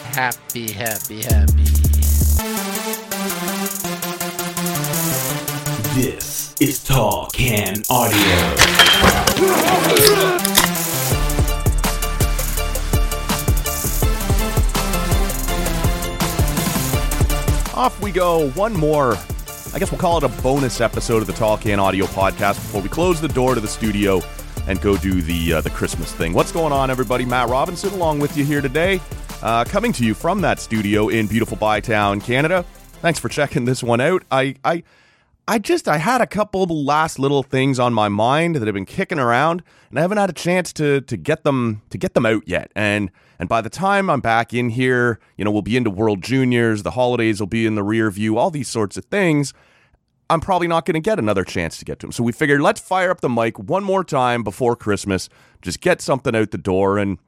Happy, happy, happy. This is Tall Can Audio. Off we go. One more. I guess we'll call it a bonus episode of the Tall Can Audio Podcast before we close the door to the studio and go do the uh, the Christmas thing. What's going on, everybody? Matt Robinson along with you here today, uh, coming to you from that studio in beautiful Bytown, Canada. Thanks for checking this one out. I I I just I had a couple of last little things on my mind that have been kicking around, and I haven't had a chance to to get them to get them out yet. And and by the time I'm back in here, you know, we'll be into World Juniors, the holidays will be in the rear view, all these sorts of things. I'm probably not going to get another chance to get to them. So we figured let's fire up the mic one more time before Christmas, just get something out the door and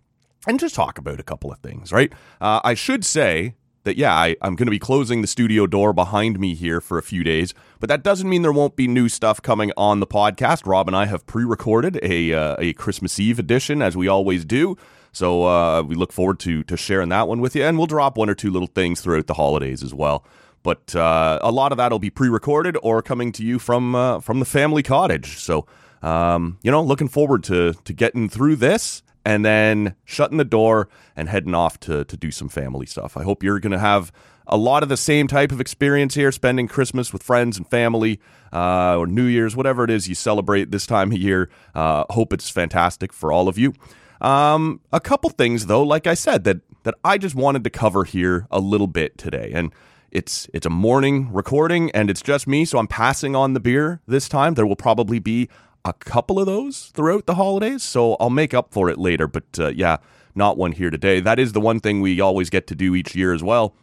and just talk about a couple of things, right? Uh, I should say that yeah, I, I'm going to be closing the studio door behind me here for a few days, but that doesn't mean there won't be new stuff coming on the podcast. Rob and I have pre-recorded a uh, a Christmas Eve edition as we always do. So uh, we look forward to to sharing that one with you, and we'll drop one or two little things throughout the holidays as well. But uh, a lot of that will be pre-recorded or coming to you from uh, from the family cottage. So um, you know, looking forward to to getting through this and then shutting the door and heading off to to do some family stuff. I hope you're going to have a lot of the same type of experience here, spending Christmas with friends and family, uh, or New Year's, whatever it is you celebrate this time of year. Uh, hope it's fantastic for all of you. Um, a couple things though, like I said, that that I just wanted to cover here a little bit today, and it's it's a morning recording, and it's just me, so I'm passing on the beer this time. There will probably be a couple of those throughout the holidays, so I'll make up for it later. But uh, yeah, not one here today. That is the one thing we always get to do each year as well,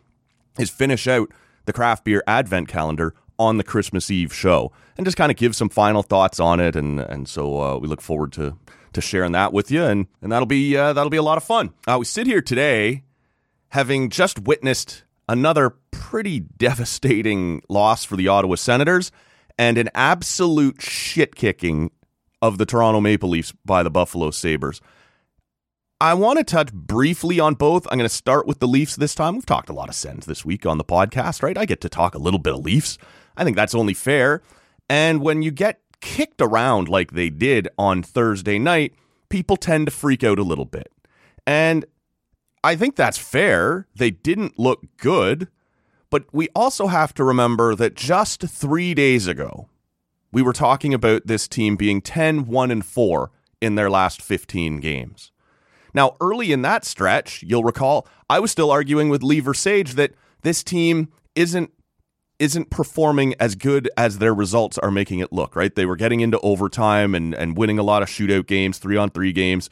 is finish out the craft beer advent calendar on the Christmas Eve show, and just kind of give some final thoughts on it. And and so uh, we look forward to to sharing that with you, and and that'll be uh, that'll be a lot of fun. Uh, we sit here today, having just witnessed another pretty devastating loss for the Ottawa Senators and an absolute shit kicking of the Toronto Maple Leafs by the Buffalo Sabres. I want to touch briefly on both. I'm going to start with the Leafs this time. We've talked a lot of Sens this week on the podcast, right? I get to talk a little bit of Leafs. I think that's only fair. And when you get kicked around like they did on Thursday night, people tend to freak out a little bit. And I think that's fair. They didn't look good. But we also have to remember that just three days ago, we were talking about this team being 10 1 and 4 in their last 15 games. Now, early in that stretch, you'll recall, I was still arguing with Lee Sage that this team isn't isn't performing as good as their results are making it look, right? They were getting into overtime and, and winning a lot of shootout games, three on three games.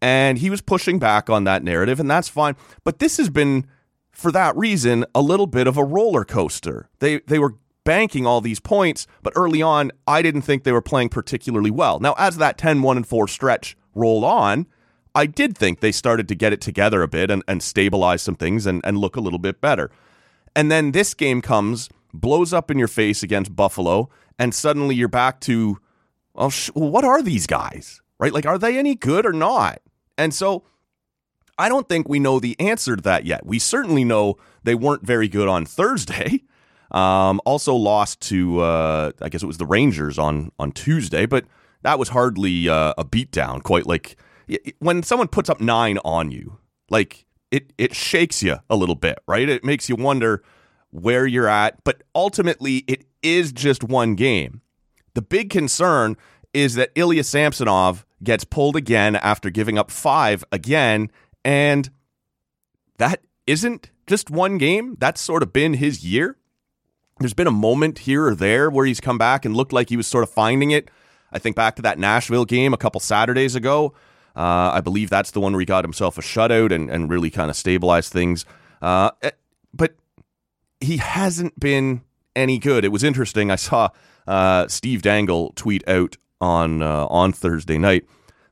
And he was pushing back on that narrative, and that's fine. But this has been for that reason, a little bit of a roller coaster. They they were banking all these points, but early on, I didn't think they were playing particularly well. Now, as that 10 1 and 4 stretch rolled on, I did think they started to get it together a bit and, and stabilize some things and, and look a little bit better. And then this game comes, blows up in your face against Buffalo, and suddenly you're back to, oh, well, sh- what are these guys? Right? Like, are they any good or not? And so I don't think we know the answer to that yet. We certainly know they weren't very good on Thursday. Um, also lost to uh, I guess it was the Rangers on on Tuesday, but that was hardly uh, a beatdown. Quite like when someone puts up nine on you, like it it shakes you a little bit, right? It makes you wonder where you're at. But ultimately, it is just one game. The big concern is that Ilya Samsonov gets pulled again after giving up five again and that isn't just one game. That's sort of been his year. There's been a moment here or there where he's come back and looked like he was sort of finding it. I think back to that Nashville game a couple Saturdays ago. Uh, I believe that's the one where he got himself a shutout and, and really kind of stabilized things. Uh, eh, but he hasn't been any good. It was interesting. I saw uh, Steve Dangle tweet out on uh, on Thursday night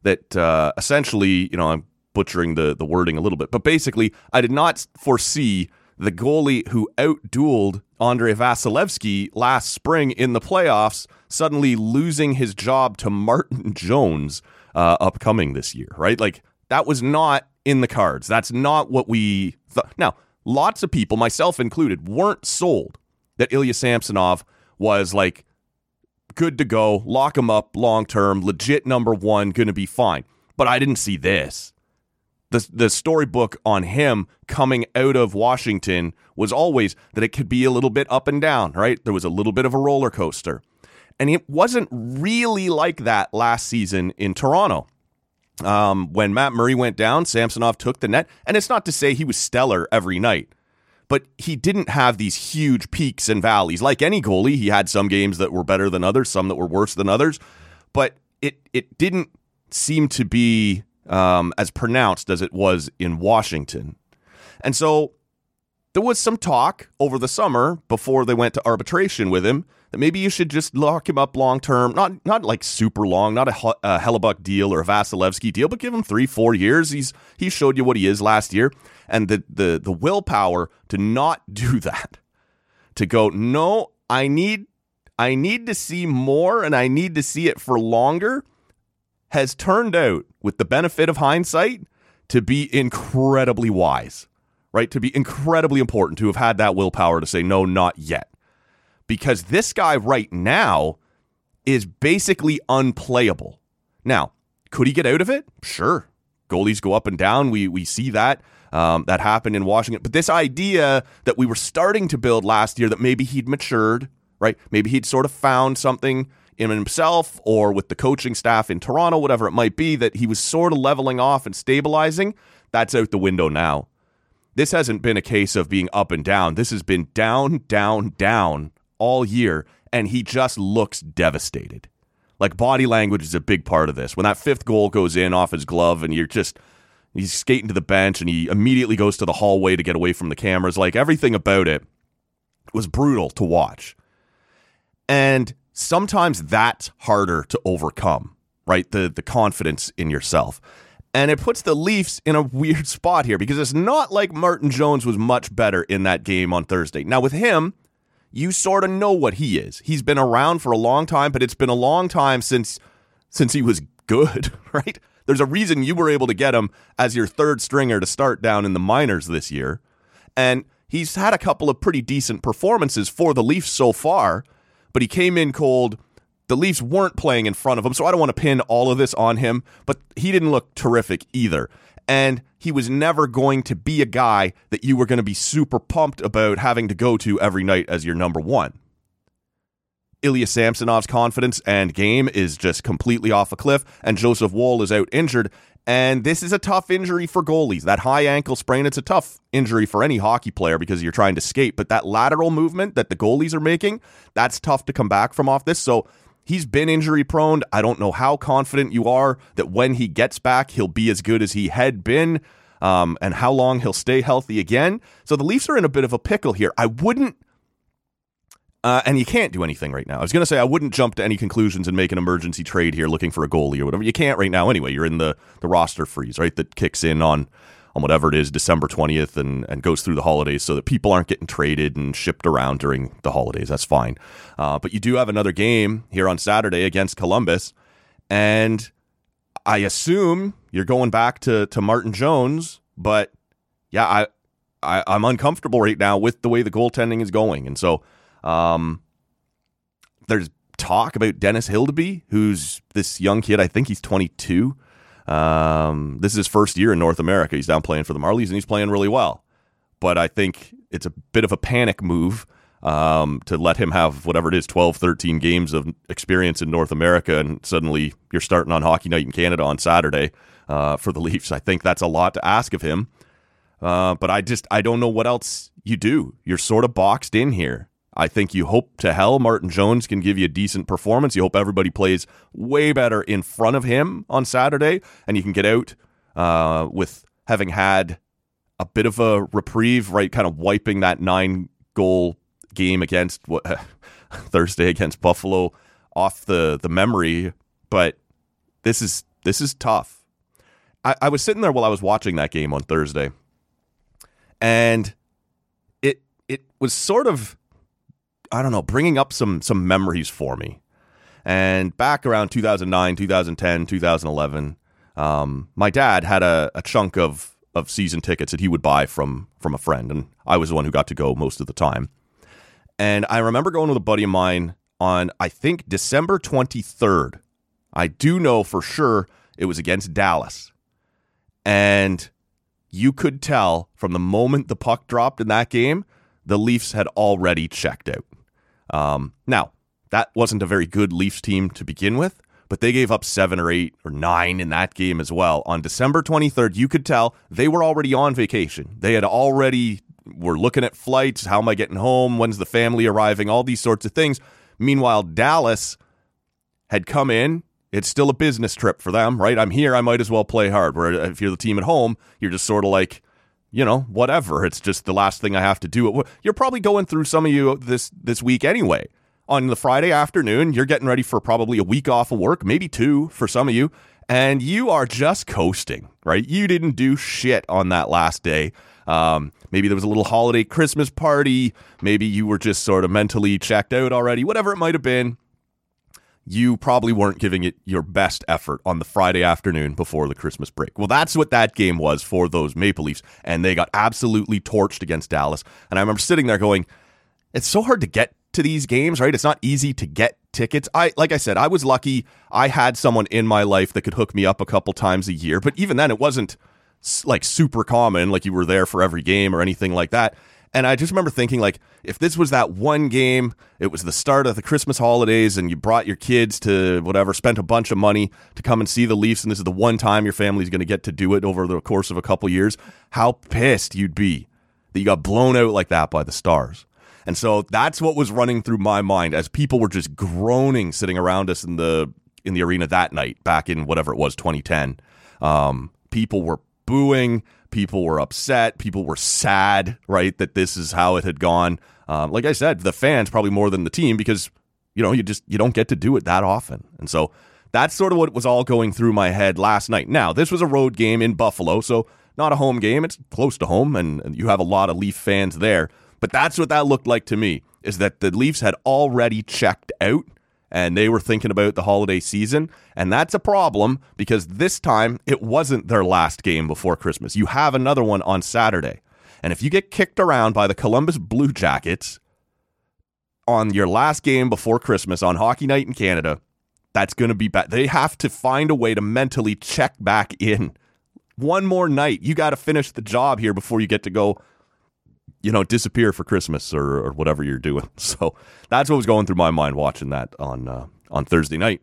that uh, essentially, you know, I'm butchering the, the wording a little bit, but basically, I did not foresee the goalie who outdueled Andrei Vasilevskiy last spring in the playoffs suddenly losing his job to Martin Jones uh, upcoming this year, right? Like, that was not in the cards. That's not what we thought. Now, lots of people, myself included, weren't sold that Ilya Samsonov was like good to go, lock him up long term, legit number one, going to be fine. But I didn't see this. The, the storybook on him coming out of Washington was always that it could be a little bit up and down, right? There was a little bit of a roller coaster. And it wasn't really like that last season in Toronto. Um, when Matt Murray went down, Samsonov took the net. And it's not to say he was stellar every night, but he didn't have these huge peaks and valleys. Like any goalie, he had some games that were better than others, some that were worse than others. But it it didn't seem to be um, as pronounced as it was in Washington. And so there was some talk over the summer before they went to arbitration with him that maybe you should just lock him up long term, not not like super long, not a, a Hellebuyck deal or a Vasilevskiy deal, but give him three, four years. He's he showed you what he is last year, and the the the willpower to not do that, to go no, I need I need to see more, and I need to see it for longer, has turned out with the benefit of hindsight to be incredibly wise right? To be incredibly important to have had that willpower to say, no, not yet. Because this guy right now is basically unplayable. Now, could he get out of it? Sure. Goalies go up and down. We, we see that. Um, that happened in Washington. But this idea that we were starting to build last year that maybe he'd matured, right? Maybe he'd sort of found something in himself or with the coaching staff in Toronto, whatever it might be, that he was sort of leveling off and stabilizing. That's out the window now this hasn't been a case of being up and down. This has been down, down, down all year, and he just looks devastated. Like body language is a big part of this. When that fifth goal goes in off his glove, and you're just he's skating to the bench, and he immediately goes to the hallway to get away from the cameras. Like everything about it was brutal to watch, and sometimes that's harder to overcome. Right, the the confidence in yourself. And it puts the Leafs in a weird spot here because it's not like Martin Jones was much better in that game on Thursday. Now, with him, you sort of know what he is. He's been around for a long time, but it's been a long time since since he was good, right? There's a reason you were able to get him as your third stringer to start down in the minors this year. And he's had a couple of pretty decent performances for the Leafs so far, but he came in cold the Leafs weren't playing in front of him, so I don't want to pin all of this on him, but he didn't look terrific either. And he was never going to be a guy that you were going to be super pumped about having to go to every night as your number one. Ilya Samsonov's confidence and game is just completely off a cliff, and Joseph Woll is out injured. And this is a tough injury for goalies. That high ankle sprain, it's a tough injury for any hockey player because you're trying to skate. But that lateral movement that the goalies are making, that's tough to come back from off this. So He's been injury prone. I don't know how confident you are that when he gets back, he'll be as good as he had been um, and how long he'll stay healthy again. So the Leafs are in a bit of a pickle here. I wouldn't. Uh, and you can't do anything right now. I was going to say I wouldn't jump to any conclusions and make an emergency trade here looking for a goalie or whatever. You can't right now anyway. You're in the, the roster freeze, right? That kicks in on on whatever it is, December 20th, and, and goes through the holidays so that people aren't getting traded and shipped around during the holidays. That's fine. Uh, but you do have another game here on Saturday against Columbus. And I assume you're going back to, to Martin Jones, but yeah, I, I I'm uncomfortable right now with the way the goaltending is going, and so um, there's talk about Dennis Hildeby, who's this young kid. I think he's 22. Um, this is his first year in North America. He's down playing for the Marlies, and he's playing really well. But I think it's a bit of a panic move um, to let him have whatever it is 12, 13 games of experience in North America, and suddenly you're starting on Hockey Night in Canada on Saturday uh, for the Leafs. I think that's a lot to ask of him. Uh, but I just I don't know what else you do. You're sort of boxed in here. I think you hope to hell Martin Jones can give you a decent performance. You hope everybody plays way better in front of him on Saturday, and you can get out uh, with having had a bit of a reprieve, right? Kind of wiping that nine goal game against what Thursday against Buffalo off the the memory. But this is this is tough. I, I was sitting there while I was watching that game on Thursday, and it it was sort of I don't know, bringing up some some memories for me. And back around 2009, 2010, 2011, um, my dad had a, a chunk of of season tickets that he would buy from from a friend, and I was the one who got to go most of the time. And I remember going with a buddy of mine on I think December 23rd. I do know for sure it was against Dallas. And you could tell from the moment the puck dropped in that game, the Leafs had already checked out. Um, now, that wasn't a very good Leafs team to begin with, but they gave up seven or eight or nine in that game as well. On December 23rd, you could tell they were already on vacation. They had already were looking at flights. How am I getting home? When's the family arriving? All these sorts of things. Meanwhile, Dallas had come in. It's still a business trip for them, right? I'm here. I might as well play hard. Where if you're the team at home, you're just sort of like, you know, whatever. It's just the last thing I have to do. You're probably going through some of you this this week anyway. On the Friday afternoon, you're getting ready for probably a week off of work, maybe two for some of you, and you are just coasting, right? You didn't do shit on that last day. Um, maybe there was a little holiday Christmas party. Maybe you were just sort of mentally checked out already, whatever it might have been. You probably weren't giving it your best effort on the Friday afternoon before the Christmas break. Well, that's what that game was for those Maple Leafs, and they got absolutely torched against Dallas. And I remember sitting there going, it's so hard to get to these games, right? It's not easy to get tickets. I like I said, I was lucky. I had someone in my life that could hook me up a couple times a year, but even then it wasn't like super common, like you were there for every game or anything like that. And I just remember thinking, like, if this was that one game, it was the start of the Christmas holidays, and you brought your kids to whatever, spent a bunch of money to come and see the Leafs, and this is the one time your family's going to get to do it over the course of a couple years, how pissed you'd be that you got blown out like that by the Stars. And so that's what was running through my mind as people were just groaning sitting around us in the in the arena that night back in whatever it was 2010. Um, people were booing. People were upset. People were sad, right, that this is how it had gone. Um, like I said, the fans probably more than the team because you know you just you don't get to do it that often, and so that's sort of what was all going through my head last night. Now this was a road game in Buffalo, so not a home game. It's close to home, and, you have a lot of Leaf fans there. But that's what that looked like to me. Is that the Leafs had already checked out and they were thinking about the holiday season. And that's a problem because this time it wasn't their last game before Christmas. You have another one on Saturday. And if you get kicked around by the Columbus Blue Jackets on your last game before Christmas on Hockey Night in Canada, that's going to be bad. They have to find a way to mentally check back in. One more night. You got to finish the job here before you get to go you know, disappear for Christmas or, or whatever you're doing. So that's what was going through my mind watching that on uh, on Thursday night.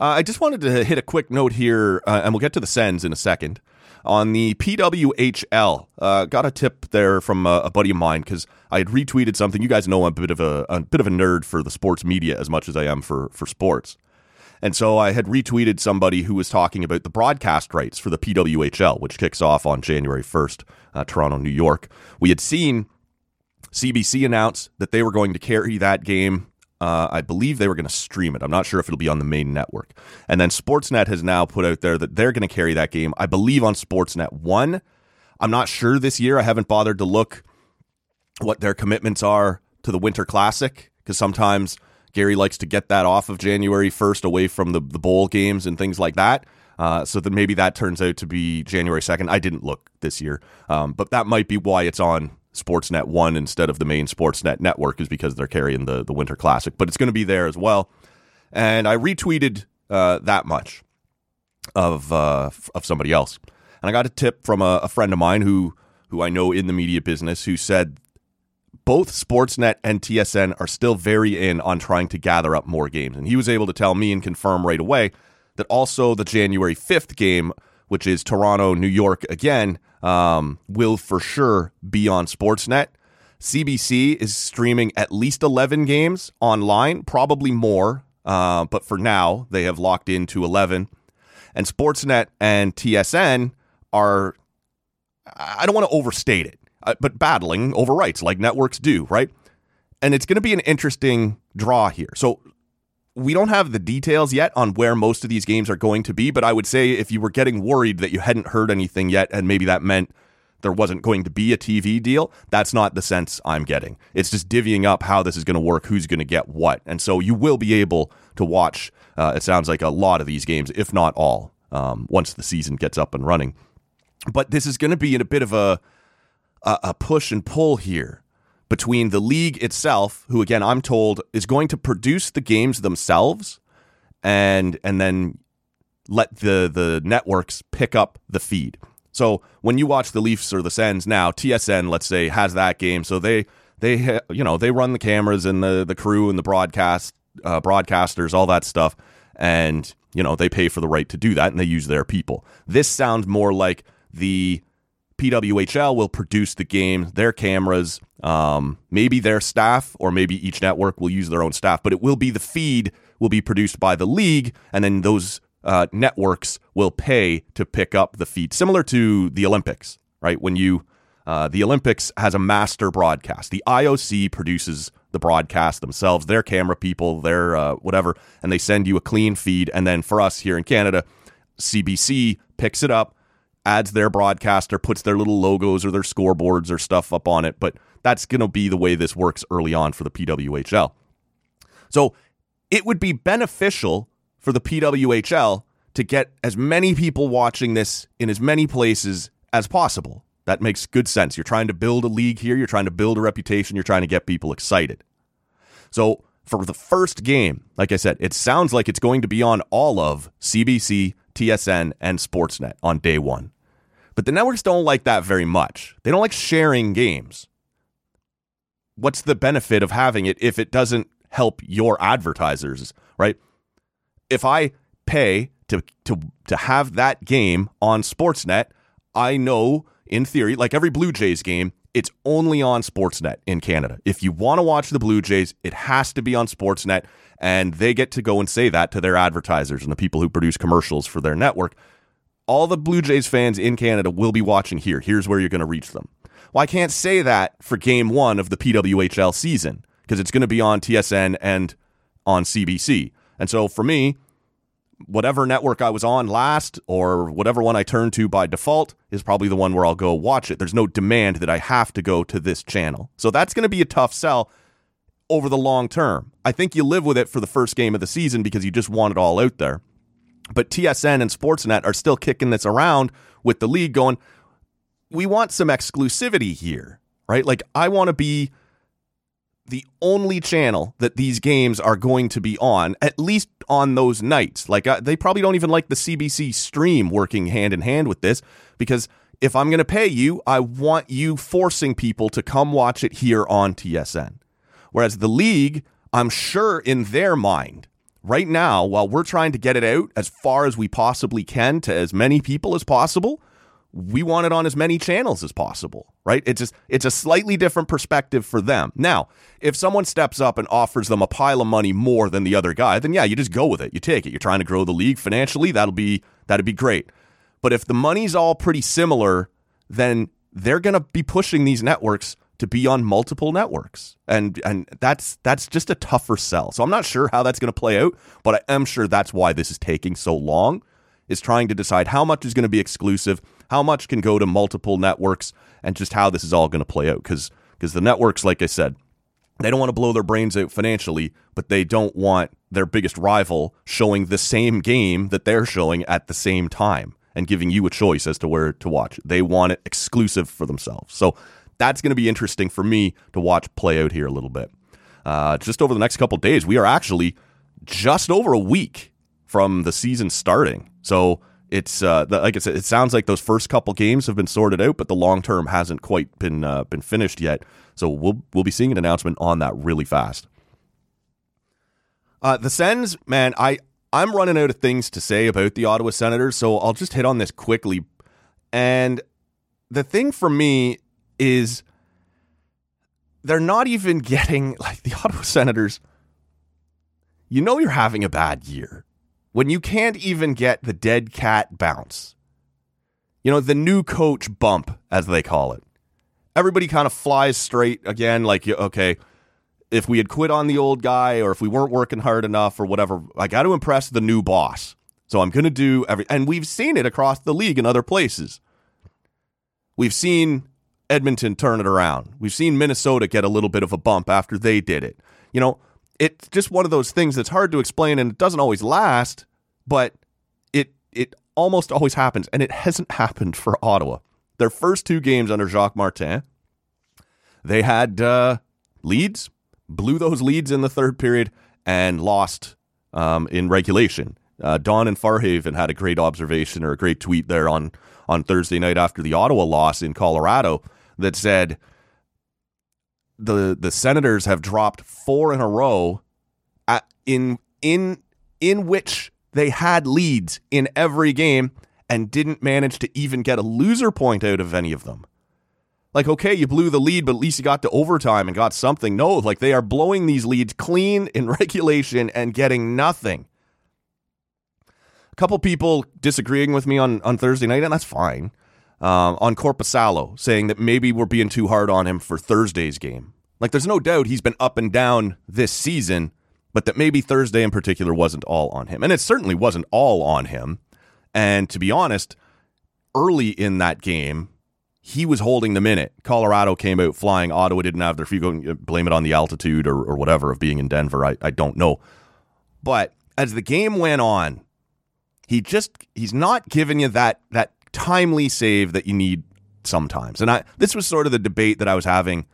Uh, I just wanted to hit a quick note here, uh, and we'll get to the Sens in a second. On the PWHL, uh, got a tip there from a, a buddy of mine because I had retweeted something. You guys know I'm a bit of a, a bit of a nerd for the sports media as much as I am for for sports. And so I had retweeted somebody who was talking about the broadcast rights for the PWHL, which kicks off on January 1st, uh, Toronto, New York. We had seen CBC announce that they were going to carry that game. Uh, I believe they were going to stream it. I'm not sure if it'll be on the main network. And then Sportsnet has now put out there that they're going to carry that game, I believe, on Sportsnet 1. I'm not sure this year. I haven't bothered to look what their commitments are to the Winter Classic because sometimes Gary likes to get that off of January 1st away from the, the bowl games and things like that. Uh, so that maybe that turns out to be January 2nd. I didn't look this year, um, but that might be why it's on Sportsnet 1 instead of the main Sportsnet network, is because they're carrying the, the Winter Classic. But it's going to be there as well. And I retweeted uh, that much of, uh, of somebody else. And I got a tip from a, a friend of mine who, who I know in the media business who said both Sportsnet and TSN are still very in on trying to gather up more games. And he was able to tell me and confirm right away that also the January 5th game, which is Toronto, New York again, um, will for sure be on Sportsnet. CBC is streaming at least 11 games online, probably more, uh, but for now, they have locked into 11. And Sportsnet and TSN are, I don't want to overstate it but battling over rights like networks do, right? And it's going to be an interesting draw here. So we don't have the details yet on where most of these games are going to be, but I would say if you were getting worried that you hadn't heard anything yet, and maybe that meant there wasn't going to be a TV deal, that's not the sense I'm getting. It's just divvying up how this is going to work, who's going to get what. And so you will be able to watch, uh, it sounds like a lot of these games, if not all, um, once the season gets up and running. But this is going to be in a bit of a, a a push and pull here between the league itself, who again I'm told is going to produce the games themselves, and and then let the the networks pick up the feed. So when you watch the Leafs or the Sens now, TSN let's say has that game, so they they you know they run the cameras and the the crew and the broadcast uh, broadcasters, all that stuff, and you know they pay for the right to do that and they use their people. This sounds more like the PWHL will produce the game, their cameras, um, maybe their staff, or maybe each network will use their own staff, but it will be the feed will be produced by the league, and then those uh, networks will pay to pick up the feed, similar to the Olympics, right? When you uh, the Olympics has a master broadcast. The IOC produces the broadcast themselves, their camera people, their uh, whatever, and they send you a clean feed. And then for us here in Canada, CBC picks it up, adds their broadcaster, puts their little logos or their scoreboards or stuff up on it. But that's going to be the way this works early on for the PWHL. So it would be beneficial for the PWHL to get as many people watching this in as many places as possible. That makes good sense. You're trying to build a league here, you're trying to build a reputation, you're trying to get people excited. So, for the first game, like I said, it sounds like it's going to be on all of CBC, TSN, and Sportsnet on day one. But the networks don't like that very much. They don't like sharing games. What's the benefit of having it if it doesn't help your advertisers, right? If I pay to to to have that game on Sportsnet, I know in theory, like every Blue Jays game, it's only on Sportsnet in Canada. If you want to watch the Blue Jays, it has to be on Sportsnet, and they get to go and say that to their advertisers and the people who produce commercials for their network. All the Blue Jays fans in Canada will be watching here. Here's where you're going to reach them. Well, I can't say that for game one of the PWHL season because it's going to be on TSN and on CBC. And so for me, whatever network I was on last or whatever one I turn to by default is probably the one where I'll go watch it. There's no demand that I have to go to this channel. So that's going to be a tough sell over the long term. I think you live with it for the first game of the season because you just want it all out there. But TSN and Sportsnet are still kicking this around with the league going, we want some exclusivity here, right? Like, I want to be the only channel that these games are going to be on, at least on those nights. Like uh, they probably don't even like the CBC stream working hand in hand with this because if I'm going to pay you, I want you forcing people to come watch it here on TSN. Whereas the league, I'm sure in their mind, right now, while we're trying to get it out as far as we possibly can to as many people as possible, we want it on as many channels as possible, right? It's just it's a slightly different perspective for them. Now, if someone steps up and offers them a pile of money more than the other guy, then yeah, you just go with it. You take it. You're trying to grow the league financially, that'll be that'd be great. But if the money's all pretty similar, then they're going to be pushing these networks to be on multiple networks. And and that's that's just a tougher sell. So I'm not sure how that's going to play out, but I am sure that's why this is taking so long is trying to decide how much is going to be exclusive, how much can go to multiple networks, and just how this is all going to play out. Because because the networks, like I said, they don't want to blow their brains out financially, but they don't want their biggest rival showing the same game that they're showing at the same time and giving you a choice as to where to watch. They want it exclusive for themselves. So that's going to be interesting for me to watch play out here a little bit. Uh, just over the next couple days, we are actually just over a week from the season starting. So it's uh, like I said, it sounds like those first couple games have been sorted out, but the long term hasn't quite been uh, been finished yet. So we'll we'll be seeing an announcement on that really fast. Uh, the Sens, man, I I'm running out of things to say about the Ottawa Senators, so I'll just hit on this quickly. And the thing for me is they're not even getting like the Ottawa Senators. You know you're having a bad year when you can't even get the dead cat bounce, you know, the new coach bump, as they call it, everybody kind of flies straight again, like, okay, if we had quit on the old guy or if we weren't working hard enough or whatever, I got to impress the new boss. So I'm going to do every, and we've seen it across the league in other places. We've seen Edmonton turn it around. We've seen Minnesota get a little bit of a bump after they did it. You know, it's just one of those things that's hard to explain and it doesn't always last, but it it almost always happens, and it hasn't happened for Ottawa. Their first two games under Jacques Martin, they had uh, leads, blew those leads in the third period, and lost um, in regulation. Uh, Don and Farhaven had a great observation or a great tweet there on on Thursday night after the Ottawa loss in Colorado that said the the Senators have dropped four in a row at, in in in which they had leads in every game and didn't manage to even get a loser point out of any of them. Like, okay, you blew the lead, but at least you got to overtime and got something. No, like they are blowing these leads clean in regulation and getting nothing. A couple people disagreeing with me on, on Thursday night, and that's fine. Um, on Korpisalo, saying that maybe we're being too hard on him for Thursday's game. Like, there's no doubt he's been up and down this season, but that maybe Thursday in particular wasn't all on him. And it certainly wasn't all on him. And to be honest, early in that game, he was holding the minute. Colorado came out flying. Ottawa didn't have their few. Go blame it on the altitude or, or whatever of being in Denver. I, I don't know. But as the game went on, he just he's not giving you that that timely save that you need sometimes. And I this was sort of the debate that I was having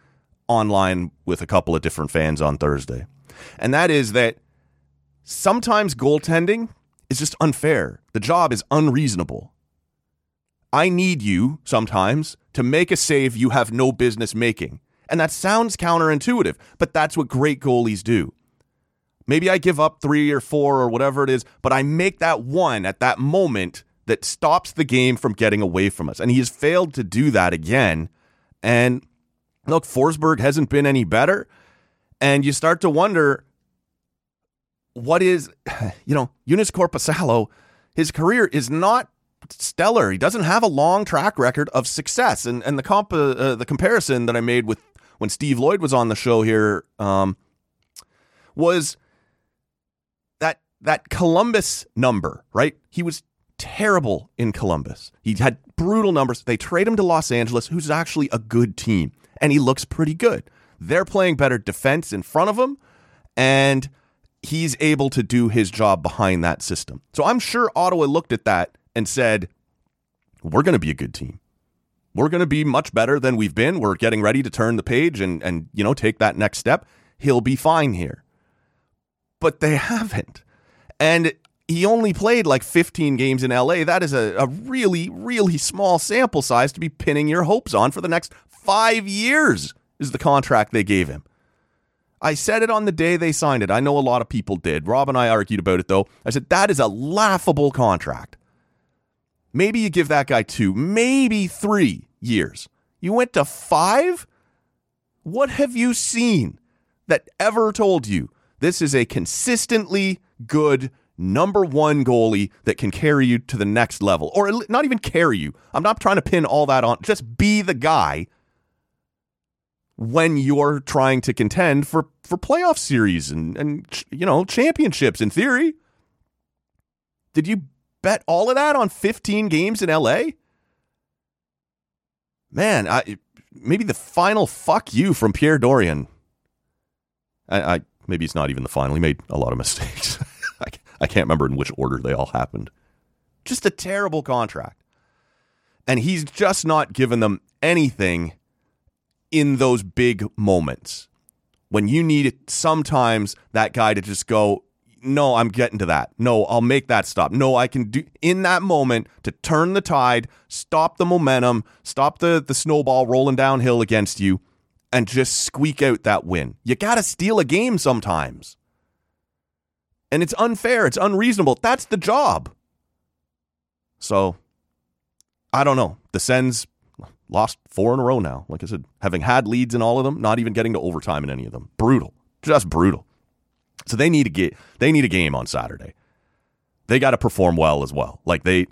online with a couple of different fans on Thursday. And that is that sometimes goaltending is just unfair. The job is unreasonable. I need you sometimes to make a save you have no business making. And that sounds counterintuitive, but that's what great goalies do. Maybe I give up three or four or whatever it is, but I make that one at that moment that stops the game from getting away from us. And he has failed to do that again. And look, Forsberg hasn't been any better. And you start to wonder what is, you know, Joonas Korpisalo, his career is not stellar. He doesn't have a long track record of success. And and the comp uh, uh, the comparison that I made with when Steve Lloyd was on the show here um, was that that Columbus number, right? He was terrible in Columbus. He had brutal numbers. They trade him to Los Angeles, who's actually a good team, and he looks pretty good. They're playing better defense in front of him, and he's able to do his job behind that system. So I'm sure Ottawa looked at that and said, We're going to be a good team. We're going to be much better than we've been. We're getting ready to turn the page and, and, you know, take that next step. He'll be fine here. But they haven't. And he only played like 15 games in LA. That is a, a really, really small sample size to be pinning your hopes on for the next five years, is the contract they gave him. I said it on the day they signed it. I know a lot of people did. Rob and I argued about it, though. I said, that is a laughable contract. Maybe you give that guy two, maybe three years. You went to five? What have you seen that ever told you this is a consistently good number one goalie that can carry you to the next level? Or not even carry you. I'm not trying to pin all that on. Just be the guy when you're trying to contend for, for playoff series and, and, you know, championships in theory. Did you bet all of that on 15 games in LA? Man, I, maybe the final fuck you from Pierre Dorion. I, I maybe it's not even the final. He made a lot of mistakes. I, can't remember in which order they all happened. Just a terrible contract. And he's just not given them anything in those big moments when you need sometimes that guy to just go, no, I'm getting to that. No, I'll make that stop. No, I can do in that moment to turn the tide, stop the momentum, stop the the snowball rolling downhill against you and just squeak out that win. You got to steal a game sometimes. And it's unfair, it's unreasonable. That's the job. So I don't know. The Sens lost four in a row now. Like I said, having had leads in all of them, not even getting to overtime in any of them. Brutal. Just brutal. So they need to get they need a game on Saturday. They got to perform well as well. Like they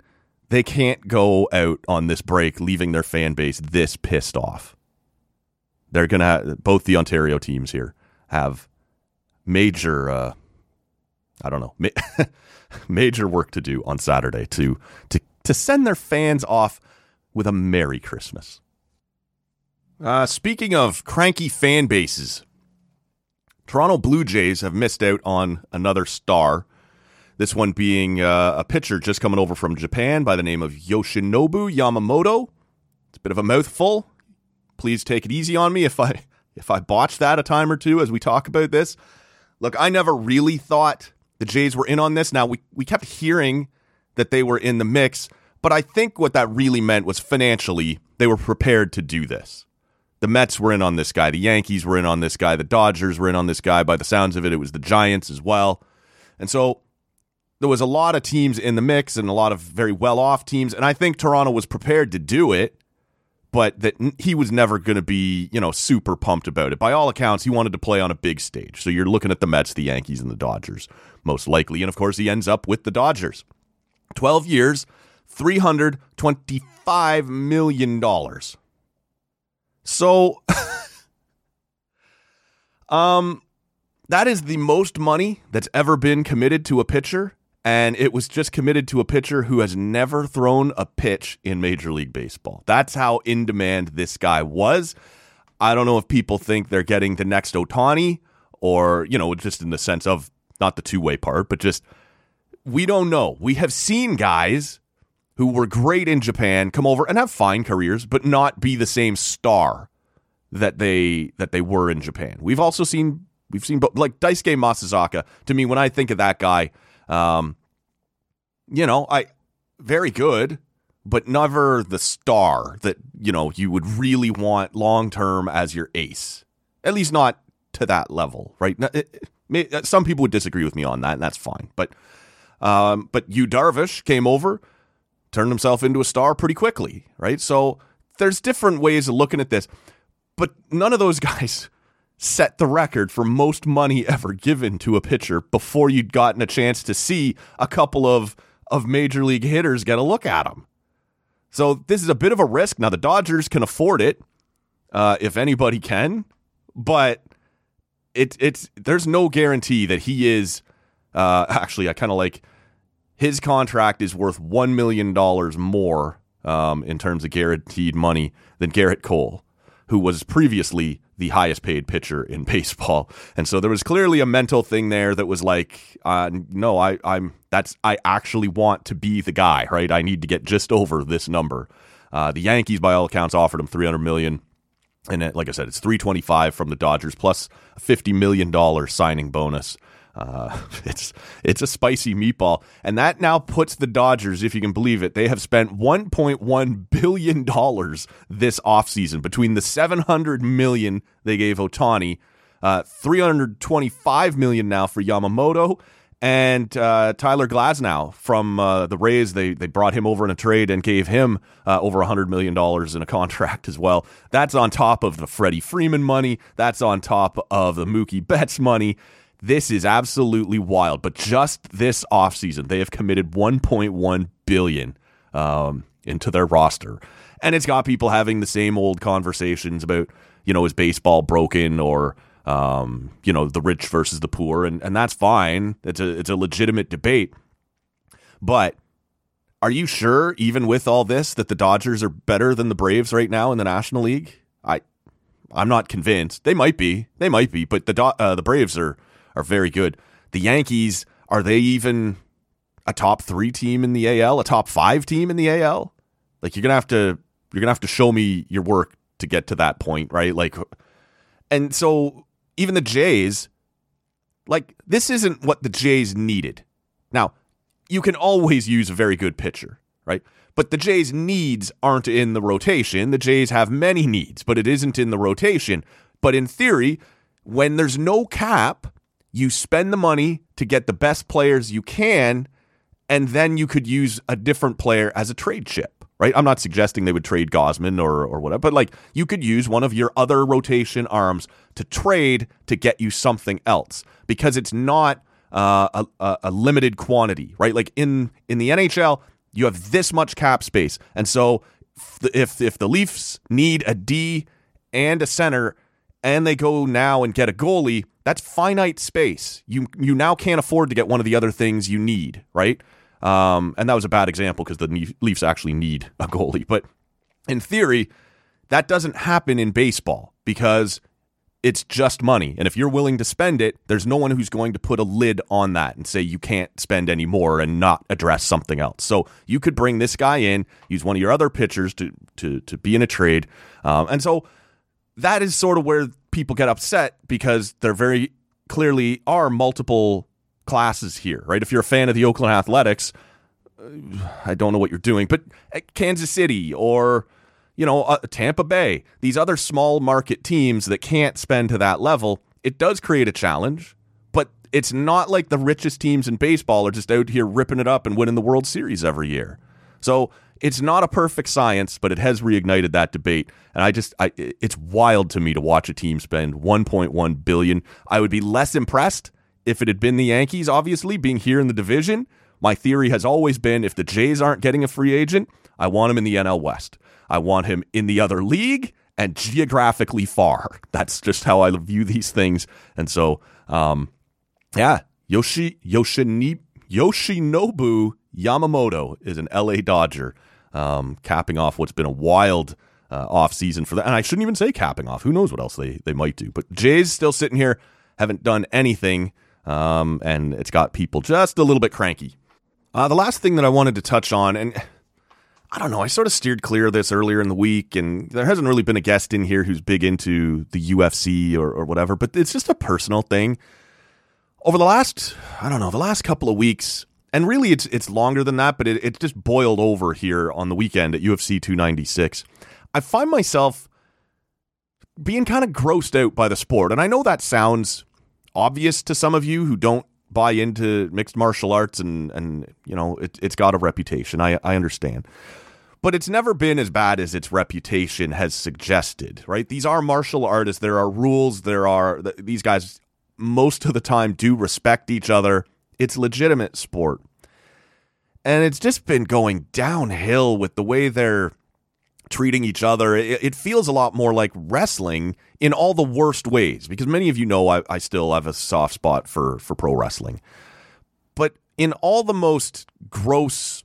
they can't go out on this break leaving their fan base this pissed off. They're gonna have, both the Ontario teams here have major uh, I don't know ma- major work to do on Saturday to to to send their fans off with a Merry Christmas. Uh, speaking of cranky fan bases, Toronto Blue Jays have missed out on another star. This one being uh, a pitcher just coming over from Japan by the name of Yoshinobu Yamamoto. It's a bit of a mouthful. Please take it easy on me if I if I botch that a time or two as we talk about this. Look, I never really thought the Jays were in on this. Now we we kept hearing that they were in the mix, but I think what that really meant was financially they were prepared to do this. The Mets were in on this guy, the Yankees were in on this guy, the Dodgers were in on this guy. By the sounds of it, it was the Giants as well. And so there was a lot of teams in the mix and a lot of very well off teams. And I think Toronto was prepared to do it, but that he was never going to be, you know, super pumped about it. By all accounts, he wanted to play on a big stage. So you're looking at the Mets, the Yankees, and the Dodgers, most likely. And of course, he ends up with the Dodgers. 12 years, $325 million. So, um, that is the most money that's ever been committed to a pitcher. And it was just committed to a pitcher who has never thrown a pitch in Major League Baseball. That's how in demand this guy was. I don't know if people think they're getting the next Otani or, you know, just in the sense of not the two way part, but just we don't know. We have seen guys who were great in Japan come over and have fine careers, but not be the same star that they that they were in Japan. We've also seen we've seen like Daisuke Matsuzaka. To me, when I think of that guy, um, you know, I very good, but never the star that you know you would really want long term as your ace. At least not to that level, right? It, it, some people would disagree with me on that, and that's fine. But um, but Yu Darvish came over, turned himself into a star pretty quickly, right? So there's different ways of looking at this, but none of those guys set the record for most money ever given to a pitcher before you'd gotten a chance to see a couple of of major league hitters get a look at him. So this is a bit of a risk. Now the Dodgers can afford it, uh, if anybody can, but it, it's there's no guarantee that he is. Uh, actually, I kind of like his contract is worth one million dollars more um, in terms of guaranteed money than Gerrit Cole, who was previously the highest paid pitcher in baseball. And so there was clearly a mental thing there that was like, uh, no, I, I'm that's I actually want to be the guy, right? I need to get just over this number. Uh, the Yankees, by all accounts, offered him 300 million, and it, like I said, it's 325 from the Dodgers plus a 50 million dollar signing bonus. Uh, it's it's a spicy meatball, and that now puts the Dodgers, if you can believe it, they have spent 1.1 billion dollars this offseason between the 700 million they gave Otani, uh, 325 million now for Yamamoto, and uh, Tyler Glasnow from uh, the Rays. They they brought him over in a trade and gave him uh, over hundred million dollars in a contract as well. That's on top of the Freddie Freeman money. That's on top of the Mookie Betts money. This is absolutely wild. But just this offseason, they have committed 1.1 billion um, into their roster. And it's got people having the same old conversations about, you know, is baseball broken or um, you know, the rich versus the poor, and, and that's fine. It's a it's a legitimate debate. But are you sure, even with all this, that the Dodgers are better than the Braves right now in the National League? I I'm not convinced. They might be. They might be, but the uh, the Braves are are very good. The Yankees, are they even a top three team in the AL, a top five team in the AL? Like you're gonna have to you're gonna have to show me your work to get to that point, right? Like, and so even the Jays, like this isn't what the Jays needed. Now, you can always use a very good pitcher, right? But the Jays' needs aren't in the rotation. The Jays have many needs, but it isn't in the rotation. But in theory, when there's no cap, you spend the money to get the best players you can, and then you could use a different player as a trade chip, right? I'm not suggesting they would trade Gausman or or whatever, but like you could use one of your other rotation arms to trade to get you something else because it's not uh, a, a limited quantity, right? Like in in the NHL, you have this much cap space, and so if if the Leafs need a D and a center, and they go now and get a goalie, that's finite space. You you now can't afford to get one of the other things you need, right? Um, and that was a bad example because the Leafs actually need a goalie. But in theory, that doesn't happen in baseball because it's just money. And if you're willing to spend it, there's no one who's going to put a lid on that and say you can't spend any more and not address something else. So you could bring this guy in, use one of your other pitchers to to to be in a trade, um, and so that is sort of where people get upset because there very clearly are multiple classes here, right? If you're a fan of the Oakland Athletics, uh, I don't know what you're doing, but Kansas City or you know, uh, Tampa Bay, these other small market teams that can't spend to that level, it does create a challenge, but it's not like the richest teams in baseball are just out here ripping it up and winning the World Series every year. So it's not a perfect science, but it has reignited that debate. And I just, I, it's wild to me to watch a team spend 1.1 billion. I would be less impressed if it had been the Yankees, obviously, being here in the division. My theory has always been if the Jays aren't getting a free agent, I want him in the NL West. I want him in the other league and geographically far. That's just how I view these things. And so, um, yeah, Yoshi Yoshini, Yoshinobu Yamamoto is an LA Dodger, um, capping off what's been a wild uh, off season for that. And I shouldn't even say capping off. Who knows what else they they might do? But Jays still sitting here, haven't done anything, um, and it's got people just a little bit cranky. Uh, the last thing that I wanted to touch on, and I don't know. I sort of steered clear of this earlier in the week, and there hasn't really been a guest in here who's big into the UFC or, or whatever, but it's just a personal thing. Over the last, I don't know, the last couple of weeks, and really it's it's longer than that, but it, it just boiled over here on the weekend at UFC 296. I find myself being kind of grossed out by the sport. And I know that sounds obvious to some of you who don't buy into mixed martial arts and, and you know, it, it's got a reputation. I, I understand but it's never been as bad as its reputation has suggested, right? These are martial artists. There are rules. There are, these guys most of the time do respect each other. It's legitimate sport. And it's just been going downhill with the way they're treating each other. It, it feels a lot more like wrestling in all the worst ways, because many of you know I, I still have a soft spot for, for pro wrestling. But in all the most gross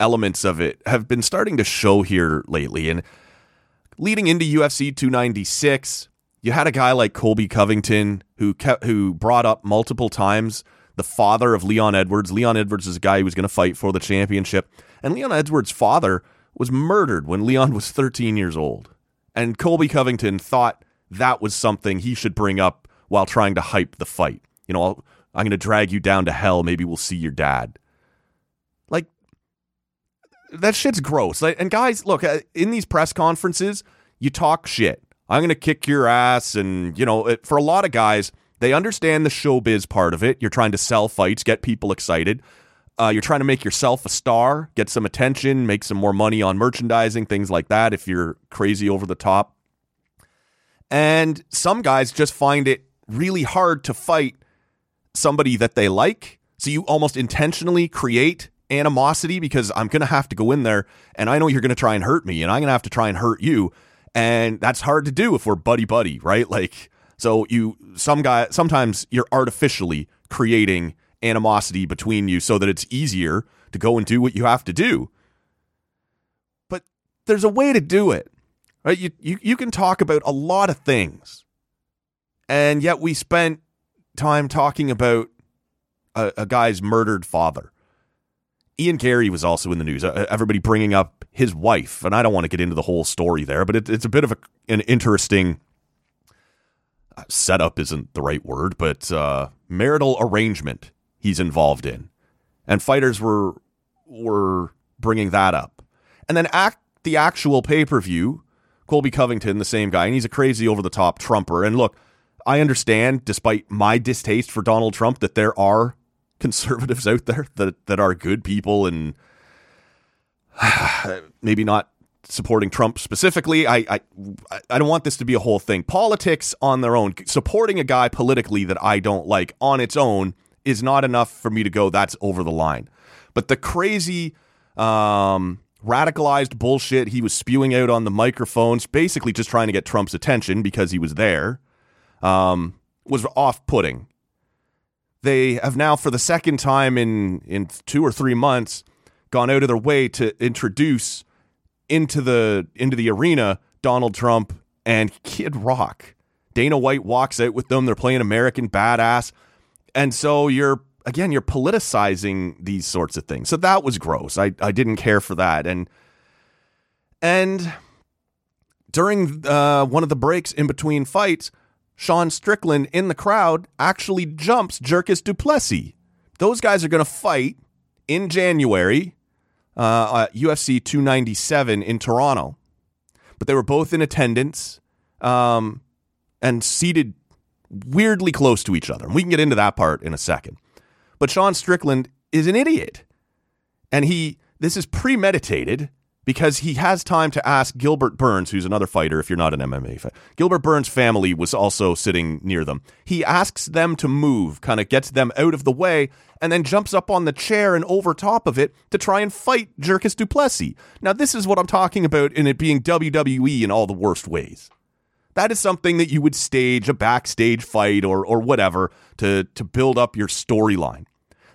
elements of it have been starting to show here lately. And leading into UFC 296, you had a guy like Colby Covington who kept, who brought up multiple times the father of Leon Edwards. Leon Edwards is a guy who was going to fight for the championship, and Leon Edwards' father was murdered when Leon was 13 years old. And Colby Covington thought that was something he should bring up while trying to hype the fight. You know, I'm going to drag you down to hell. Maybe we'll see your dad Like, that shit's gross. Like, And guys, look, uh, in these press conferences, you talk shit. I'm going to kick your ass. And, you know, for a lot of guys, they understand the showbiz part of it. You're trying to sell fights, get people excited. Uh, you're trying to make yourself a star, get some attention, make some more money on merchandising, things like that, if you're crazy over the top. And some guys just find it really hard to fight somebody that they like. So you almost intentionally create animosity because I'm going to have to go in there and I know you're going to try and hurt me and I'm going to have to try and hurt you. And that's hard to do if we're buddy buddy, right? Like, so you, some guy, sometimes you're artificially creating animosity between you so that it's easier to go and do what you have to do. But there's a way to do it, right? You, you, you can talk about a lot of things. And yet we spent time talking about a, a guy's murdered father Ian Garry was also in the news. Uh, everybody bringing up his wife, and I don't want to get into the whole story there, but it, it's a bit of a, an interesting uh, setup. Isn't the right word, but uh, marital arrangement he's involved in, and fighters were were bringing that up, and then act the actual pay per view. Colby Covington, the same guy, and he's a crazy over the top Trumper. And look, I understand, despite my distaste for Donald Trump, that there are conservatives out there that that are good people and maybe not supporting Trump specifically. I, I I don't want this to be a whole thing. Politics on their own, supporting a guy politically that I don't like on its own is not enough for me to go that's over the line. But the crazy um, radicalized bullshit he was spewing out on the microphones, basically just trying to get Trump's attention because he was there, um, was off-putting they have now, for the second time in in two or three months, gone out of their way to introduce into the into the arena Donald Trump and Kid Rock Dana White walks out with them. They're playing American Badass. And so you're, again, you're politicizing these sorts of things. So that was gross. I, I didn't care for that. And, and during uh, one of the breaks in between fights, Sean Strickland in the crowd actually jumps Dricus Du Plessis. Those guys are going to fight in January, uh, UFC 297 in Toronto. But they were both in attendance um, and seated weirdly close to each other. And we can get into that part in a second. But Sean Strickland is an idiot. And he, this is premeditated because he has time to ask Gilbert Burns, who's another fighter, if you're not an MMA fan. Gilbert Burns' family was also sitting near them. He asks them to move, kind of gets them out of the way, and then jumps up on the chair and over top of it to try and fight Dricus Du Plessis. Now, this is what I'm talking about in it being WWE in all the worst ways. That is something that you would stage a backstage fight or or whatever to to build up your storyline.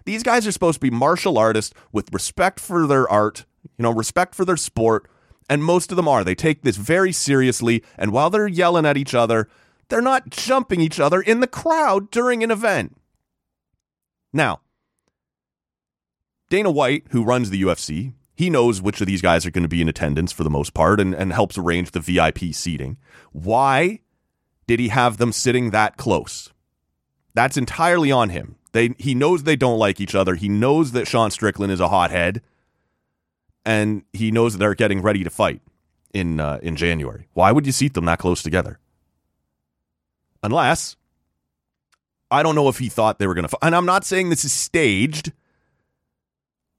These guys are supposed to be martial artists with respect for their art, you know, respect for their sport, and most of them are. They take this very seriously, and while they're yelling at each other, they're not jumping each other in the crowd during an event. Now, Dana White, who runs the UFC, he knows which of these guys are going to be in attendance for the most part and, and helps arrange the VIP seating. Why did he have them sitting that close? That's entirely on him. They he knows they don't like each other. He knows that Sean Strickland is a hothead, and he knows that they're getting ready to fight in uh, in January. Why would you seat them that close together? Unless I don't know if he thought they were going to. And I'm not saying this is staged,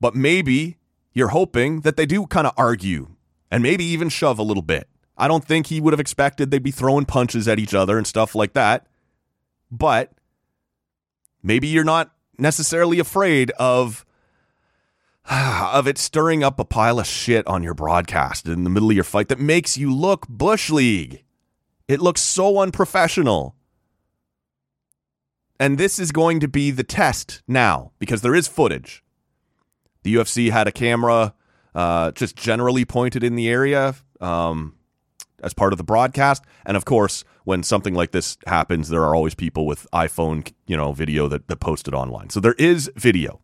but maybe you're hoping that they do kind of argue and maybe even shove a little bit. I don't think he would have expected they'd be throwing punches at each other and stuff like that. But maybe you're not necessarily afraid of of it stirring up a pile of shit on your broadcast in the middle of your fight that makes you look bush league. It looks so unprofessional. And this is going to be the test now because there is footage. The UFC had a camera uh, just generally pointed in the area um, as part of the broadcast, and of course, when something like this happens, there are always people with iPhone, you know, video that, that post it online. So there is video.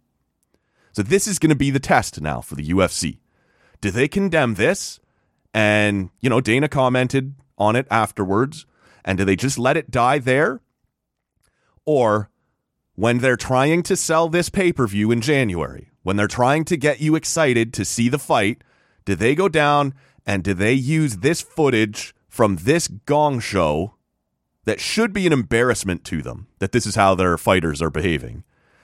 So this is going to be the test now for the UFC. Do they condemn this? And you know, Dana commented on it afterwards. And do they just let it die there? Or when they're trying to sell this pay per view in January, when they're trying to get you excited to see the fight, do they go down and do they use this footage from this gong show that should be an embarrassment to them that this is how their fighters are behaving?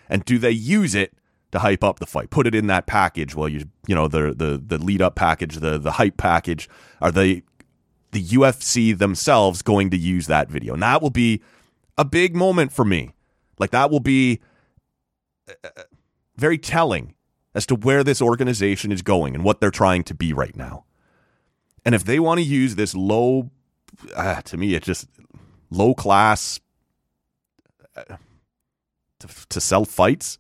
And do they use it to hype up the fight? Put it in that package while you you know the the the lead up package, the the hype package. Are they the UFC themselves going to use that video? And that will be a big moment for me. Like that will be uh, very telling as to where this organization is going and what they're trying to be right now. And if they want to use this low, uh, to me, it's just low class uh, to, to sell fights.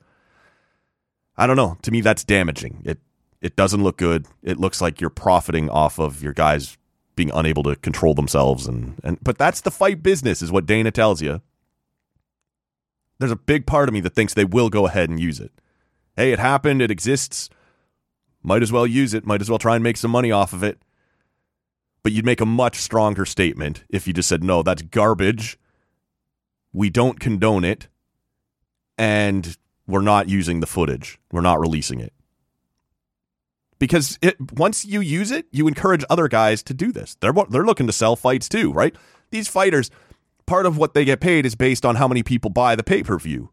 I don't know. To me, that's damaging. It it doesn't look good. It looks like you're profiting off of your guys being unable to control themselves and and but that's the fight business is what Dana tells you. There's a big part of me that thinks they will go ahead and use it hey, it happened, it exists. Might as well use it, might as well try and make some money off of it. But you'd make a much stronger statement if you just said, no, that's garbage. We don't condone it. And we're not using the footage, we're not releasing it. Because it, once you use it, you encourage other guys to do this. They're, they're looking to sell fights too, right? These fighters, part of what they get paid is based on how many people buy the pay per view.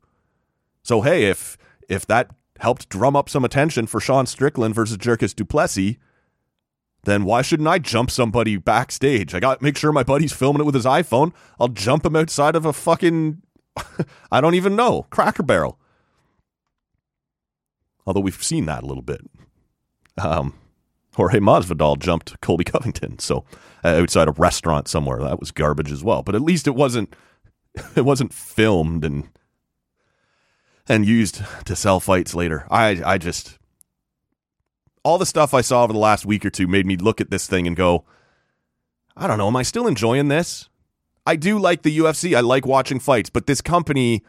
So, hey, if if that helped drum up some attention for Sean Strickland versus Dricus Du Plessis, then why shouldn't I jump somebody backstage? I got make sure my buddy's filming it with his iPhone. I'll jump him outside of a fucking, I don't even know, Cracker Barrel. Although we've seen that a little bit. Um, Jorge Masvidal jumped Colby Covington, so uh, outside a restaurant somewhere, that was garbage as well. But at least it wasn't, it wasn't filmed and and used to sell fights later. I I just all the stuff I saw over the last week or two made me look at this thing and go, I don't know, am I still enjoying this? I do like the UFC. I like watching fights, but this company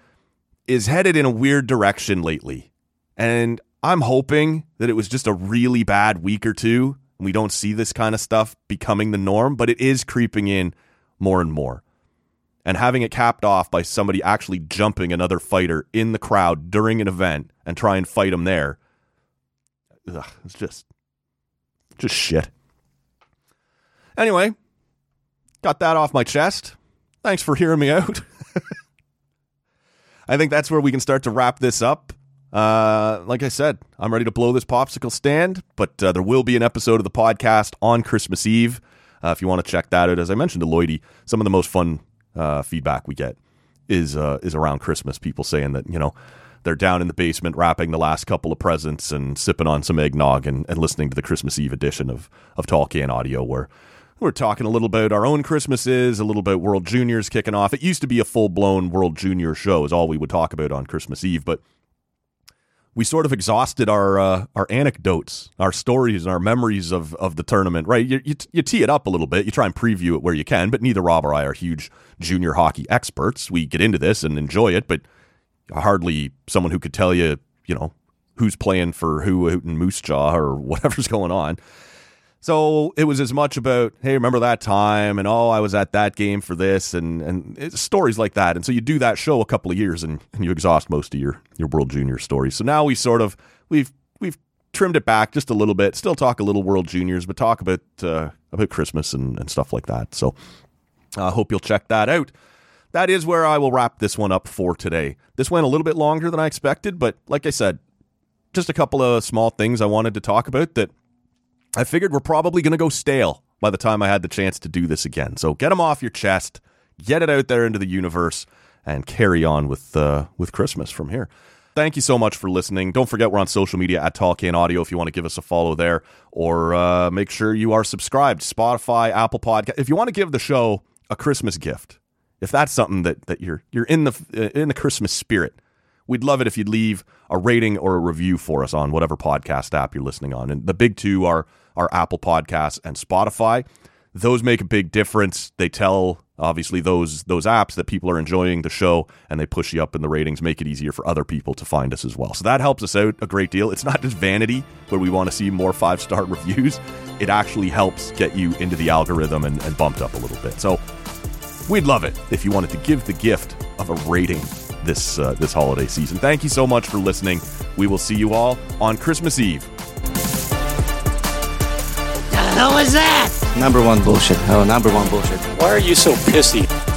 is headed in a weird direction lately. And I'm hoping that it was just a really bad week or two. And we don't see this kind of stuff becoming the norm, but it is creeping in more and more. And having it capped off by somebody actually jumping another fighter in the crowd during an event and try and fight him there. Ugh, it's just just shit. Anyway, got that off my chest. Thanks for hearing me out. I think that's where we can start to wrap this up. Uh, like I said, I'm ready to blow this popsicle stand, but uh, there will be an episode of the podcast on Christmas Eve. Uh, if you want to check that out, as I mentioned to Lloydie, some of the most fun uh, feedback we get is uh, is around Christmas. People saying that you know they're down in the basement wrapping the last couple of presents and sipping on some eggnog and, and listening to the Christmas Eve edition of of Tall Can Audio, where we're talking a little about our own Christmases, a little about World Juniors kicking off. It used to be a full blown World Junior show, is all we would talk about on Christmas Eve, but we sort of exhausted our uh, our anecdotes, our stories, and our memories of of the tournament. Right, you, you, you tee it up a little bit, you try and preview it where you can, but neither Rob or I are huge junior hockey experts. We get into this and enjoy it, but hardly someone who could tell you, you know, who's playing for who out in Moose Jaw or whatever's going on. So it was as much about, hey, remember that time, and oh, I was at that game for this, and and stories like that. And so you do that show a couple of years, and, and you exhaust most of your your World Junior stories. So now we sort of we've we've trimmed it back just a little bit. Still talk a little World Juniors, but talk about uh, about Christmas and, and stuff like that. So I uh, hope you'll check that out. That is where I will wrap this one up for today. This went a little bit longer than I expected, but like I said, just a couple of small things I wanted to talk about that I figured we're probably going to go stale by the time I had the chance to do this again. So get them off your chest, get it out there into the universe, and carry on with uh, with Christmas from here. Thank you so much for listening. Don't forget we're on social media at Tall Can Audio if you want to give us a follow there, or uh, make sure you are subscribed. Spotify, Apple Podcast. If you want to give the show a Christmas gift, if that's something that that you're you're in the uh, in the Christmas spirit, we'd love it if you'd leave a rating or a review for us on whatever podcast app you're listening on. And the big two are are Apple Podcasts and Spotify. Those make a big difference. They tell obviously those those apps that people are enjoying the show and they push you up in the ratings, make it easier for other people to find us as well. So that helps us out a great deal. It's not just vanity where we want to see more five star reviews. It actually helps get you into the algorithm and, and bumped up a little bit. So we'd love it if you wanted to give the gift of a rating this uh, this holiday season. Thank you so much for listening. We will see you all on Christmas Eve hell was that? Number one bullshit. Oh, number one bullshit. Why are you so pissy?